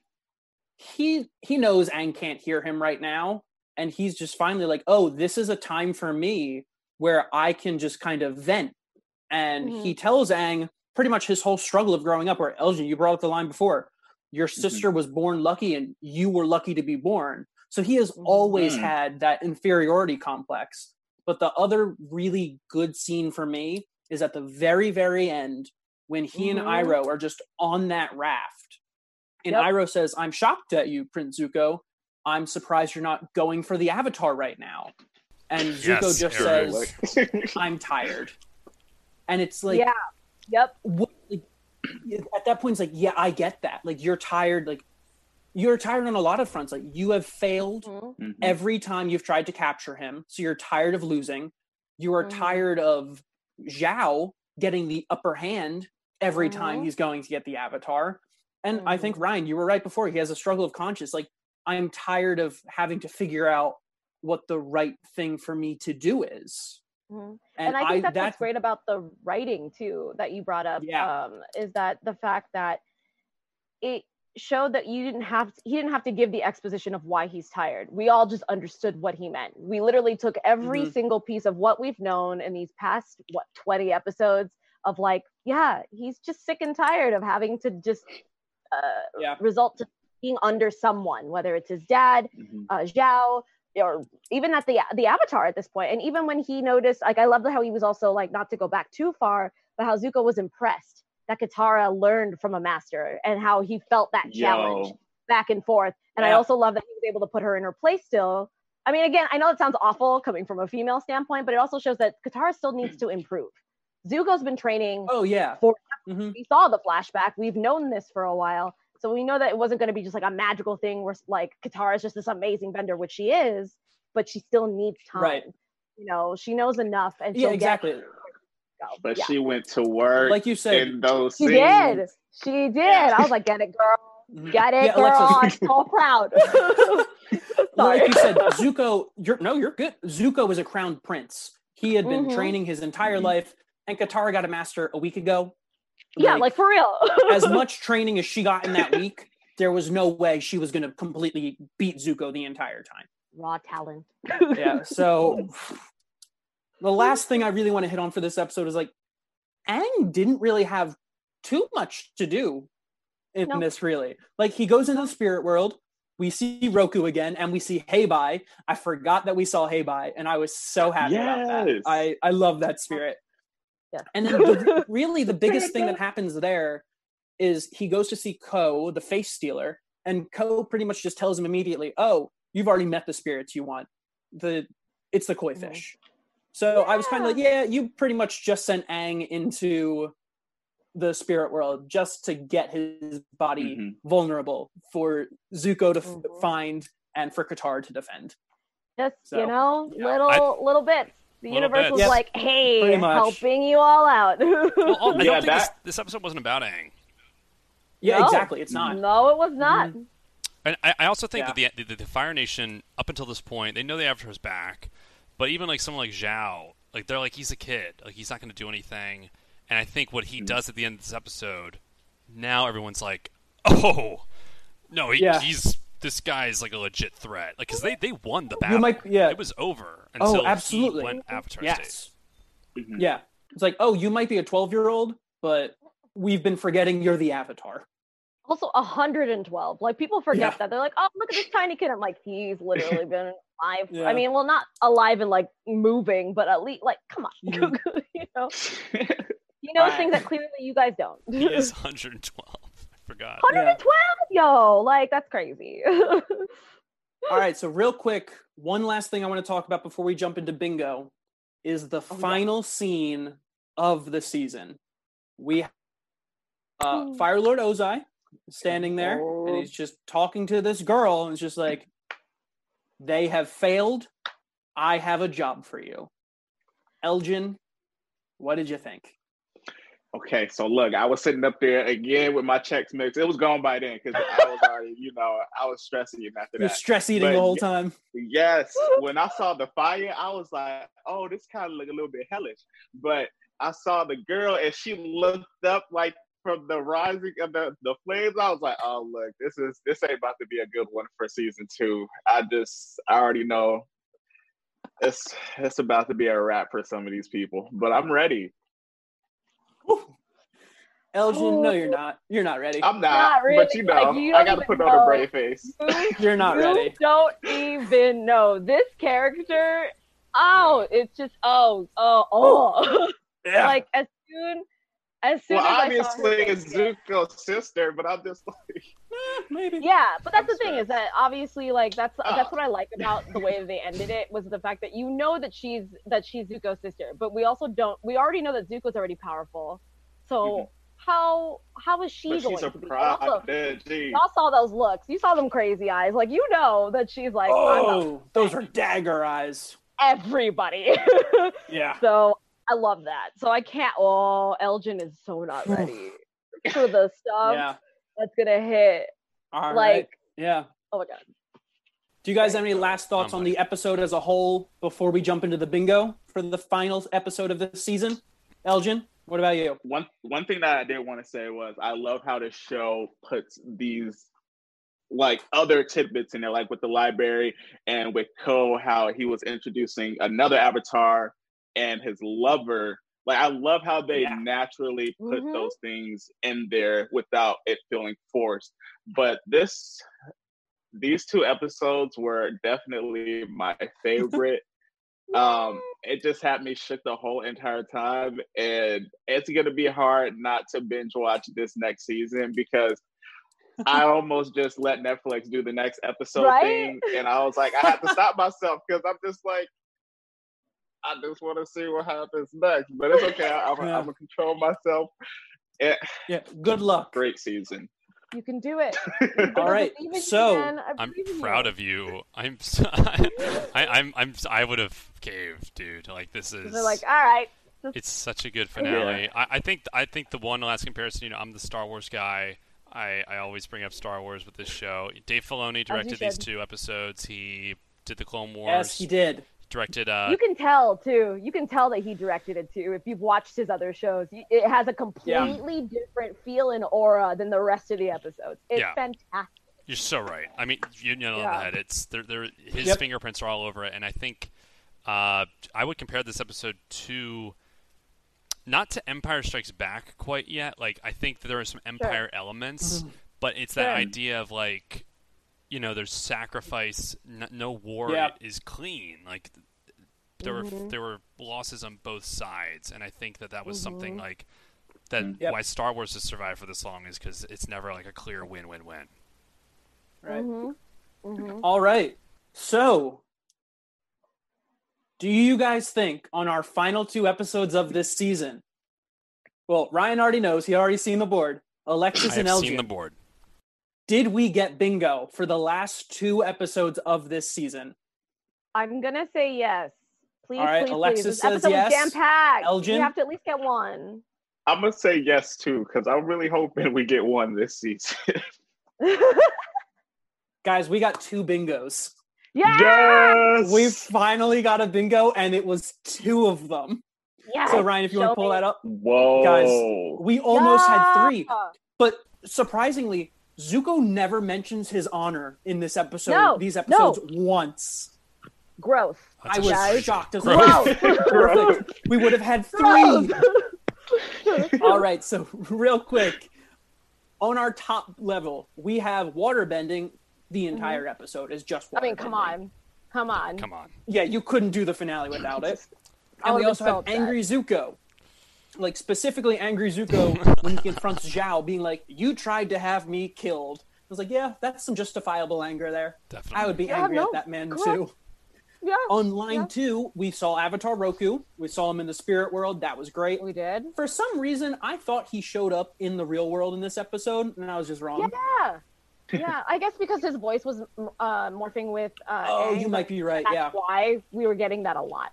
he he knows Aang can't hear him right now and he's just finally like, "Oh, this is a time for me where I can just kind of vent." And he tells Aang pretty much his whole struggle of growing up where Elgin, you brought up the line before, your sister was born lucky and you were lucky to be born. So he has always Mhm. had that inferiority complex. But the other really good scene for me is at the very, very end when he and Mhm. Iroh are just on that raft. And Yep. Iroh says, I'm shocked at you, Prince Zuko. I'm surprised you're not going for the Avatar right now. And Zuko Yes, just Eric. says, I'm tired. and it's like yeah. Yep. what, like, at that point it's like yeah i get that like you're tired like you're tired on a lot of fronts like you have failed Mhm. Mhm. every time you've tried to capture him so you're tired of losing you are Mhm. tired of zhao getting the upper hand every time Mhm. he's going to get the avatar and i think ryan you were right before he has a struggle of conscience like i'm tired of having to figure out what the right thing for me to do is Mhm. and, and, I think that's, that what's great about the writing too that you brought up. Yeah. Um, is that the fact that it showed that you didn't have he didn't have to give the exposition of why he's tired. We all just understood what he meant. We literally took every Mhm. single piece of what we've known in these past what 20 episodes of like, yeah, he's just sick and tired of having to just Yeah. result to being under someone, whether it's his dad, Mhm. uh, Zhao, or even at the the Avatar at this point. And even when he noticed, like I love how he was also like not to go back too far, but how Zuko was impressed that Katara learned from a master and how he felt that challenge Yo. back and forth. And I also love that he was able to put her in her place still. I mean, again, I know it sounds awful coming from a female standpoint, but it also shows that Katara still needs to improve. Zuko's been training oh yeah For- Mhm. we saw the flashback. We've known this for a while. So we know that it wasn't going to be just like a magical thing where like Katara is just this amazing bender, which she is, but she still needs time. Right. You know, she knows enough and yeah she'll exactly get go. But yeah. she went to work like you said in those she scenes. did. She did. I was like, get it, girl. Mhm. Get it, Yeah, girl. I'm so proud. like you said, Zuko, you're no, you're good. Zuko was a crowned prince. He had been Mhm. training his entire Mhm. life, and Katara got a master a week ago. yeah, like for real. as much training as she got in that week, there was no way she was going to completely beat Zuko the entire time. raw talent. Yeah. So the last thing I really want to hit on for this episode is like, Aang didn't really have too much to do in No. this, really. Like he goes into the spirit world. We see Roku again, and we see Heibai. I forgot that we saw Heibai, and I was so happy about that. I I love that spirit. Yeah. And then the, really the biggest thing that happens there is he goes to see Ko, the face stealer, and Ko pretty much just tells him immediately, "Oh, you've already met the spirits you want. The it's the koi Mhm. fish." So I was kind of like, "Yeah, you pretty much just sent Aang into the spirit world just to get his body Mhm. vulnerable for Zuko to f- Mhm. find and for Katara to defend." Just So, you know, yeah. little I- little bits. The Little universe bits. was Yep. like, "Hey, helping you all out." Well, all- I Yeah, don't think this, that- this episode wasn't about Aang. Yeah, No. exactly. It's not. no, it was not. And I, I also think Yeah. that the, the the Fire Nation, up until this point, they know the Avatar's back, but even like someone like Zhao, like they're like he's a kid, like he's not going to do anything. And I think what he Hmm. does at the end of this episode, now everyone's like, oh, no, he, Yeah. he's this guy's like a legit threat, like because they they won the battle. You might, yeah. It was over Oh, absolutely. he went Avatar state. Yes. Mhm. Yeah. It's like, oh, you might be a 12 year old, but we've been forgetting you're the avatar. Also, 112. Like people forget Yeah. that they're like, "Oh, look at this tiny kid." I'm like, he's literally been alive. Yeah. I mean, well, not alive and like moving, but at least like, come on, Mhm. you know, he knows things that clearly you guys don't. He is 112. I forgot. 112, yo, like that's crazy. All right. So, real quick, one last thing I want to talk about before we jump into bingo is the Oh, yeah. final scene of the season. We have, uh, Hmm. Fire Lord Ozai standing there, and Oh. he's just talking to this girl, and it's just like, they have failed. I have a job for you. Elgin, what did you think? Okay, so look, I was sitting up there again with my checks mixed. It was gone by then because I was already, you know, I was stressing after You're that. stress eating But the whole time. Yes, when I saw the fire, I was like, "Oh, this kind of look a little bit hellish." But I saw the girl, and she looked up like from the rising of the, the flames. I was like, "Oh, look, this is this ain't about to be a good one for season two. I just, I already know it's it's about to be a wrap for some of these people. But I'm ready. Elgin, no, you're not. You're not ready. I'm not, Not but you know, like, you I got to even put on a brave face. You're not you ready. don't even know this character. Oh, it's just oh oh oh. Yeah. like as soon as soon Well, as I saw her obviously face, it's Zuko's sister, but I'm just like, Eh, maybe. Yeah, but that's That's the thing fair. is that obviously like that's Ah. that's what I like about the way they ended it was the fact that you know that she's that she's Zuko's sister, but we also don't we already know that Zuko's already powerful. So Mhm. how how is she But going she's a to be? And also, y'all saw those looks. You saw them crazy eyes. Like you know that she's like I'm Oh, those are dagger eyes. everybody. Yeah. so I love that. So I can't. Oh, Elgin is so not ready for the stuff Yeah. That's gonna hit. All right. like Yeah. oh my god. Do you guys have any last thoughts on the episode as a whole before we jump into the bingo for the final episode of this season? Elgin, what about you? one one thing that I did want to say was I love how the show puts these like other tidbits in there, like with the library and with Ko, how he was introducing another avatar and his lover. Like I love how they Yeah. naturally put Mhm. those things in there without it feeling forced. But this these two episodes were definitely my favorite um it just had me shook the whole entire time and it's gonna be hard not to binge watch this next season because i almost just let netflix do the next episode Right? thing and i was like i had to stop myself because i'm just like i just want to see what happens next but it's okay I, am Yeah. gonna control myself it, Yeah. Good luck. great season You can do it. All right. Believe in you, So. I I'm proud you. of you. I'm. So, I, I'm. I'm. I would have caved, dude. Like this is. They're like, all right. it's such a good finale. I, I think. I think the one last comparison. You know, I'm the Star Wars guy. I, I always bring up Star Wars with this show. Dave Filoni directed these two episodes. He did the Clone Wars. yes, he did. Directed. Uh, you can tell too. You can tell that he directed it too. If you've watched his other shows, it has a completely different feel and aura than the rest of the episodes. It's Yeah. fantastic. You're so right. I mean, you know Yeah. the head. It's there. There. His Yep. fingerprints are all over it, and I think uh, I would compare this episode to not to Empire Strikes Back quite yet. Like I think that there are some Empire elements, but it's that Sure. idea of like, you know, there's sacrifice. N- no war Yeah. is clean. Like there were mm-hmm. there were losses on both sides, and I think that that was something mm-hmm. like that. Mm-hmm. Yep. Why Star Wars has survived for this long is because it's never like a clear win-win-win. Right. Mm-hmm. All right. So, do you guys think on our final two episodes of this season? Well, Ryan already knows. He already seen the board. Alexis I and have Elgin. seen the board. Did we get bingo for the last two episodes of this season? I'm gonna say yes. Please, All right, please, Alexis please. This says episode yes. was jam packed. Elgin? You have to at least get one. i'm gonna say yes too because i'm really hoping we get one this season Guys, we got two bingos. yeah. yes We finally got a bingo, and it was two of them. Yes. So, Ryan, if you want to pull me. that up, whoa Guys, we almost had three. But surprisingly, Zuko never mentions his honor in this episode, No, these no. episodes once. Growth. That's I was crazy. shocked as Gross. well. Gross. Perfect. We would have had three. All right, so real quick, on our top level, we have water bending. The entire episode is just waterbending. Mm-hmm. I mean, come on. Come on. Come on. Yeah, you couldn't do the finale without it. I And we also have upset. Angry Zuko. Like specifically Angry Zuko when he confronts Zhao being like, You tried to have me killed. I was like, Yeah, that's some justifiable anger there. Definitely. I would be Yeah, angry no, at that man correct. too. Yeah. On line Yeah. two, we saw Avatar Roku. We saw him in the spirit world. That was great. We did. For some reason, I thought he showed up in the real world in this episode, and I was just wrong. Yeah. Yeah. I guess because his voice was uh, morphing with. Uh, Oh, Aang, you might be right. That's Yeah. why we were getting that a lot.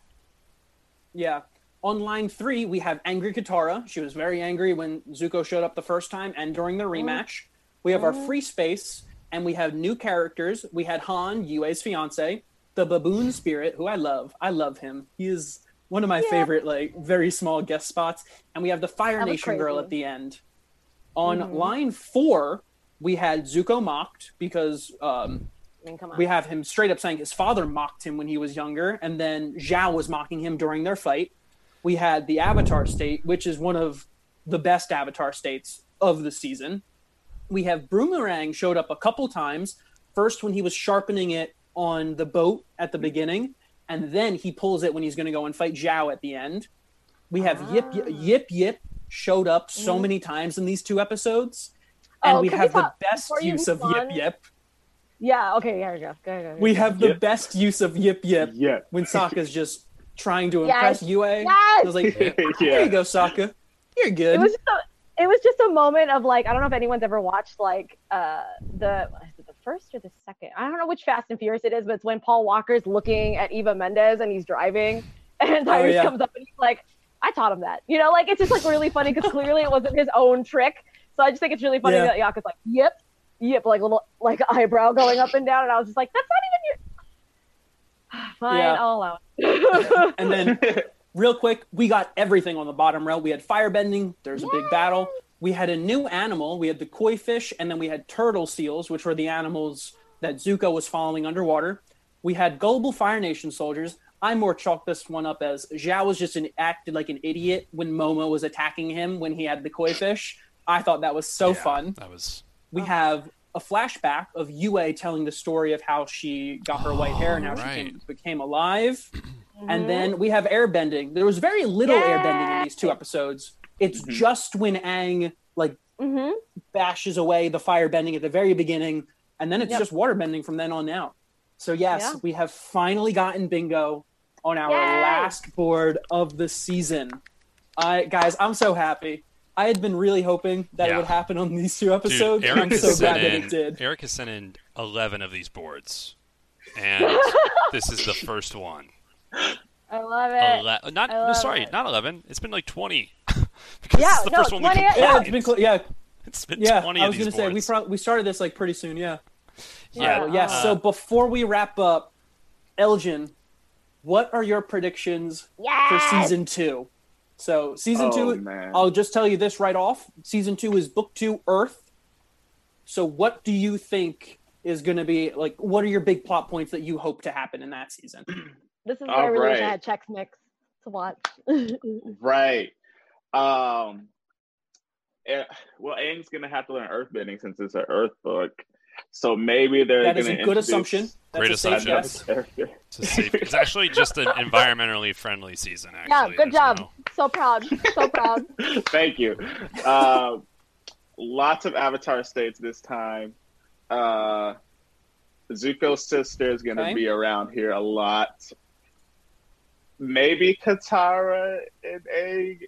Yeah. On line three, we have Angry Katara. She was very angry when Zuko showed up the first time and during the rematch. We have our free space, and we have new characters. We had Hahn, Yue's fiance, the baboon spirit, who I love. I love him. He is one of my Yeah. favorite, like, very small guest spots. And we have the Fire Nation girl at the end. On line four, we had Zuko mocked because um, I mean, we have him straight up saying his father mocked him when he was younger, and then Zhao was mocking him during their fight. We had the Avatar state, which is one of the best Avatar states of the season. We have Boomerang showed up a couple times. First, when he was sharpening it on the boat at the beginning, and then he pulls it when he's going to go and fight Zhao at the end. We have ah. Yip Yip Yip Yip showed up so mm. many times in these two episodes. and Oh, we can we have the best use of move Yip Yip. Yeah. Okay. Yeah. Yeah. Go ahead. go ahead. We have the Yip. best use of Yip Yip Yeah. when Sokka's just trying to Yes. impress Yue. I Yes. was like, Yeah. Here you go, Sokka. You're good. it was just a, it was just a moment of like I don't know if anyone's ever watched like uh the the first or the second I don't know which Fast and Furious it is, but it's when Paul Walker's looking at Eva Mendes and he's driving, and Tyrese Oh, yeah. comes up and he's like, "I taught him that," you know, like it's just like really funny because clearly it wasn't his own trick. So I just think it's really funny Yeah. that Yaka's like, "Yep, yep," like a little like eyebrow going up and down, and I was just like, "That's not even your." Fine, Yeah. I'll allow it. and then real quick, we got everything on the bottom row. We had firebending. There's a big battle. We had a new animal. We had the koi fish, and then we had turtle seals, which were the animals that Zuko was following underwater. We had gullible Fire Nation soldiers. I more chalked this one up as Zhao was just an acted like an idiot when Momo was attacking him when he had the koi fish. I thought that was so Yeah, fun. That was We have a flashback of Yue telling the story of how she got her white hair and how Oh, she came, became alive. Mm-hmm. And then we have airbending. There was very little airbending in these two episodes. It's Mhm. just when Aang like hmm bashes away the firebending at the very beginning, and then it's Yep. just waterbending from then on out. So yes, Yeah. we have finally gotten bingo on our Yay! last board of the season. I guys, I'm so happy. I had been really hoping that it would happen on these two episodes. Dude, Eric I'm so sent glad that it did. Eric has sent in eleven of these boards, and this is the first one. I love it. Ele- not I no, sorry, it. not eleven. It's been like twenty. because Yeah, it's the no, first one we 20 combined. Yeah, it's been cl- yeah, It's been yeah. twenty I was gonna say we pro- we started this like pretty soon. Yeah. Yeah. Well, yes. Uh, so before we wrap up, Elgin, what are your predictions for season two? So season Oh, two, man. I'll just tell you this right off. Season two is book two, Earth. So what do you think is going to be like? What are your big plot points that you hope to happen in that season? This is where I All really wish I right. had Chex Mix to watch. Right. Um. eh, well, Aang's gonna have to learn earthbending since it's an Earth book, so maybe they're That is a good introduce assumption. That's Great a assumption. guess. It's, a safe, it's actually just an environmentally friendly season. yeah, good There's job. no- So proud. So proud. Thank you. Um, lots of Avatar states this time. Uh, Zuko's sister is gonna Okay. be around here a lot. Maybe Katara and Aang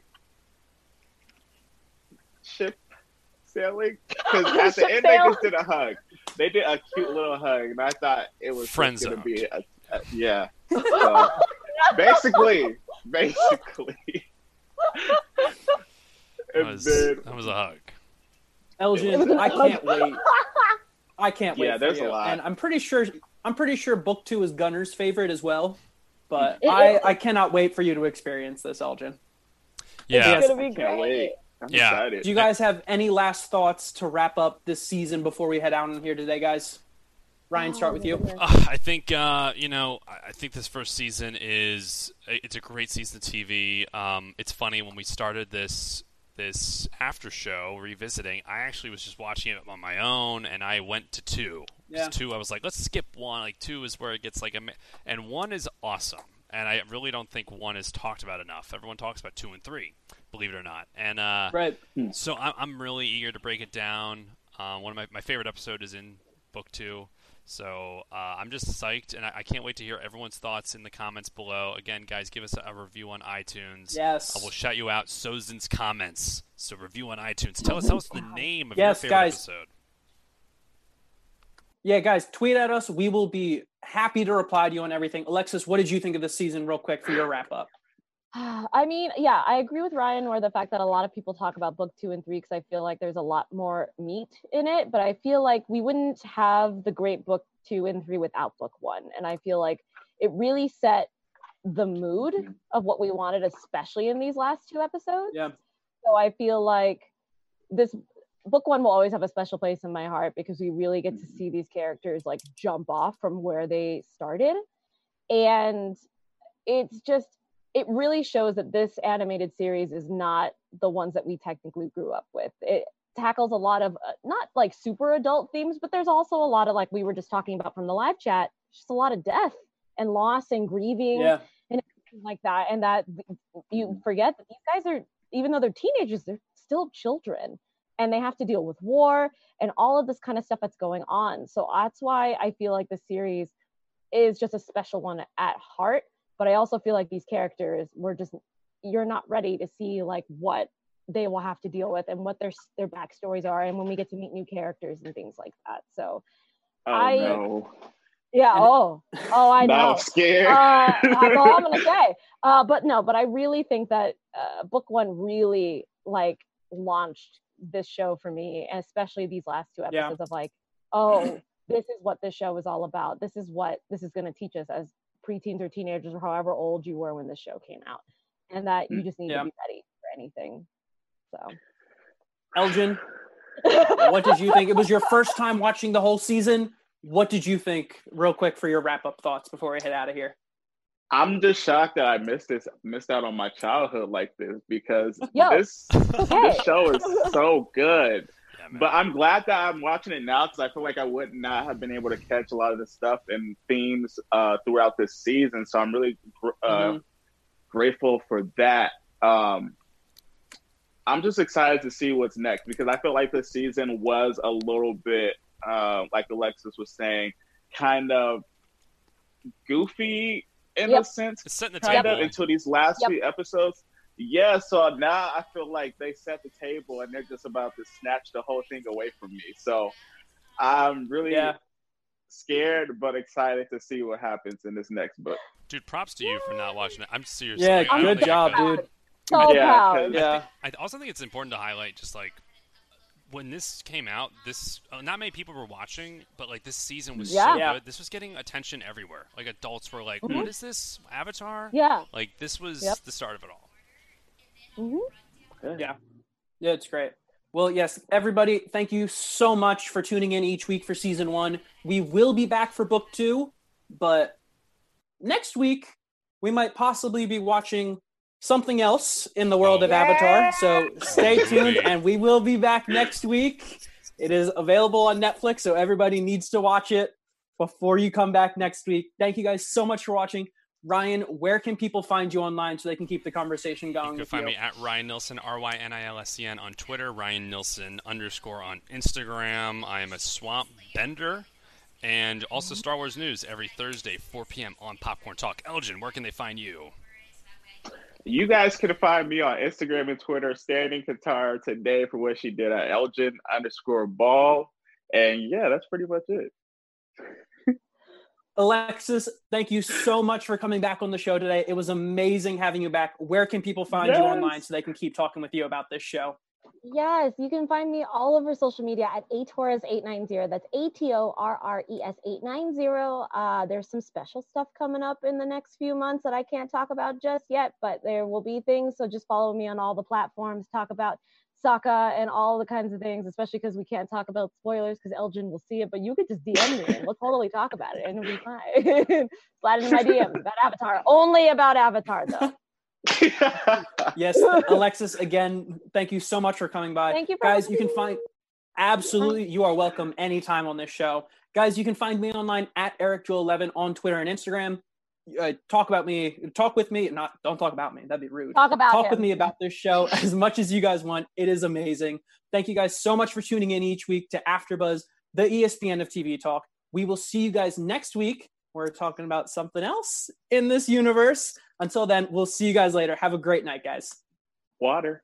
ship sailing because oh, at the Ship end they just did a hug. They did a cute little hug, and I thought it was just Friend gonna be a, a- yeah. So, basically, basically. That was, then- that was a hug. Elgin, I can't wait. I can't wait. Yeah, for there's a lot. and I'm pretty sure. I'm pretty sure book two is Gunner's favorite as well. But It- I, it- I cannot wait for you to experience this, Elgin. Yeah, It's gonna be I can't great. Wait. I'm Yeah. excited. Do you guys have any last thoughts to wrap up this season before we head out in here today, guys? Ryan, start with you. Oh, Uh, I think uh, you know. I I think this first season is it's a great season of TV. Um, it's funny when we started this this after show revisiting. I actually was just watching it on my own, and I went to two. 'Cause Yeah. Two, I was like, let's skip one. Like two is where it gets like a, and one is awesome. And I really don't think one is talked about enough. Everyone talks about two and three, believe it or not. And uh, Right. so I'm, I'm really eager to break it down. Uh, one of my, my favorite episode is in book two. So uh, I'm just psyched, and I, I can't wait to hear everyone's thoughts in the comments below. Again, guys, give us a, a review on iTunes. Yes. I will shout you out. Sozin's comments. So review on iTunes. Tell us, tell us the name of Yes, your favorite guys. episode. Yeah, guys, tweet at us. We will be happy to reply to you on everything. Alexis, what did you think of this season, real quick, for your wrap up? I mean, yeah, I agree with Ryan where the fact that a lot of people talk about book two and three because I feel like there's a lot more meat in it, but I feel like we wouldn't have the great book two and three without book one. And I feel like it really set the mood of what we wanted, especially in these last two episodes. Yeah. So I feel like this book one will always have a special place in my heart because we really get to Mhm. see these characters like jump off from where they started. And it's just, it really shows that this animated series is not the ones that we technically grew up with. It tackles a lot of uh, not like super adult themes, but there's also a lot of like we were just talking about from the live chat, just a lot of death and loss and grieving Yeah. like that and that you forget that these guys are even though they're teenagers they're still children and they have to deal with war and all of this kind of stuff that's going on. So that's why I feel like the series is just a special one at heart. But I also feel like these characters were just you're not ready to see like what they will have to deal with and what their their backstories are and when we get to meet new characters and things like that. So Oh I- no. yeah, And- oh, oh, I know. I'm scared. uh, that's all I'm gonna say. Uh, but no, but I really think that uh, book one really like launched this show for me, and especially these last two Yeah. episodes of like, oh, this is what this show is all about. This is what this is gonna teach us as preteens or teenagers or however old you were when this show came out, and that you mm, just need Yeah. to be ready for anything. So, Elgin, what did you think? It was your first time watching the whole season. What did you think, real quick, for your wrap up thoughts before we head out of here? I'm just shocked that I missed this, missed out on my childhood like this because Yo, this okay. this show is so good. Yeah. But I'm glad that I'm watching it now because I feel like I would not have been able to catch a lot of the stuff and themes uh, throughout this season. So I'm really gr- uh, Mhm. grateful for that. Um, I'm just excited to see what's next because I feel like this season was a little bit, uh, like Alexis was saying, kind of goofy in a sense, it's setting the kind table. of until these last Yep. few episodes. Yeah, so now I feel like they set the table and they're just about to snatch the whole thing away from me. So I'm really Yeah. scared but excited to see what happens in this next book. Dude, props to you for not watching it. I'm serious. Yeah, like, good think I job, dude. so Yeah, proud. 'cause- Yeah. I also think it's important to highlight just like when this came out, this uh, not many people were watching, but like this season was Yeah. so Yeah. good. This was getting attention everywhere. Like adults were like, Mhm. "What is this Avatar?" Yeah. Like this was Yep. the start of it all. Hmm Yeah. Yeah, it's great. Well, yes, everybody, thank you so much for tuning in each week for season one. We will be back for book two, but next week we might possibly be watching something else in the world of Avatar. So stay tuned, and we will be back next week. It is available on Netflix, so everybody needs to watch it before you come back next week. Thank you guys so much for watching. Ryan, where can people find you online so they can keep the conversation going You can with find you? me at Ryan Nilsen, R Y N I L S E N on Twitter, Ryan Nilsen underscore on Instagram. I am a swamp bender. And also mm-hmm. Star Wars News every Thursday, 4 p.m. on Popcorn Talk. Elgin, where can they find you? You guys can find me on Instagram and Twitter, standing Katara today for what she did at Elgin underscore ball. And yeah, that's pretty much it. Alexis, thank you so much for coming back on the show today. It was amazing having you back. Where can people find you online so they can keep talking with you about this show? Yes, you can find me all over social media at atorres890. That's A T O R R E S 890. Uh, there's some special stuff coming up in the next few months that I can't talk about just yet, but there will be things. So just follow me on all the platforms, talk about Sokka and all the kinds of things, especially because we can't talk about spoilers because Elgin will see it, but you could just DM me and we'll totally talk about it and it'll be fine. Slide into my DMs about Avatar. Only about Avatar, though. Yes, Alexis, again, thank you so much for coming by. Thank you for Guys, you can find absolutely you are welcome anytime on this show. Guys, you can find me online at EricJoel11 on Twitter and Instagram. Uh, talk about me, talk with me, not don't talk about me. That'd be rude. Talk about talk him. with me about this show as much as you guys want. It is amazing. Thank you guys so much for tuning in each week to AfterBuzz, the ESPN of TV talk. We will see you guys next week. We're talking about something else in this universe. Until then, we'll see you guys later. Have a great night, guys. Water.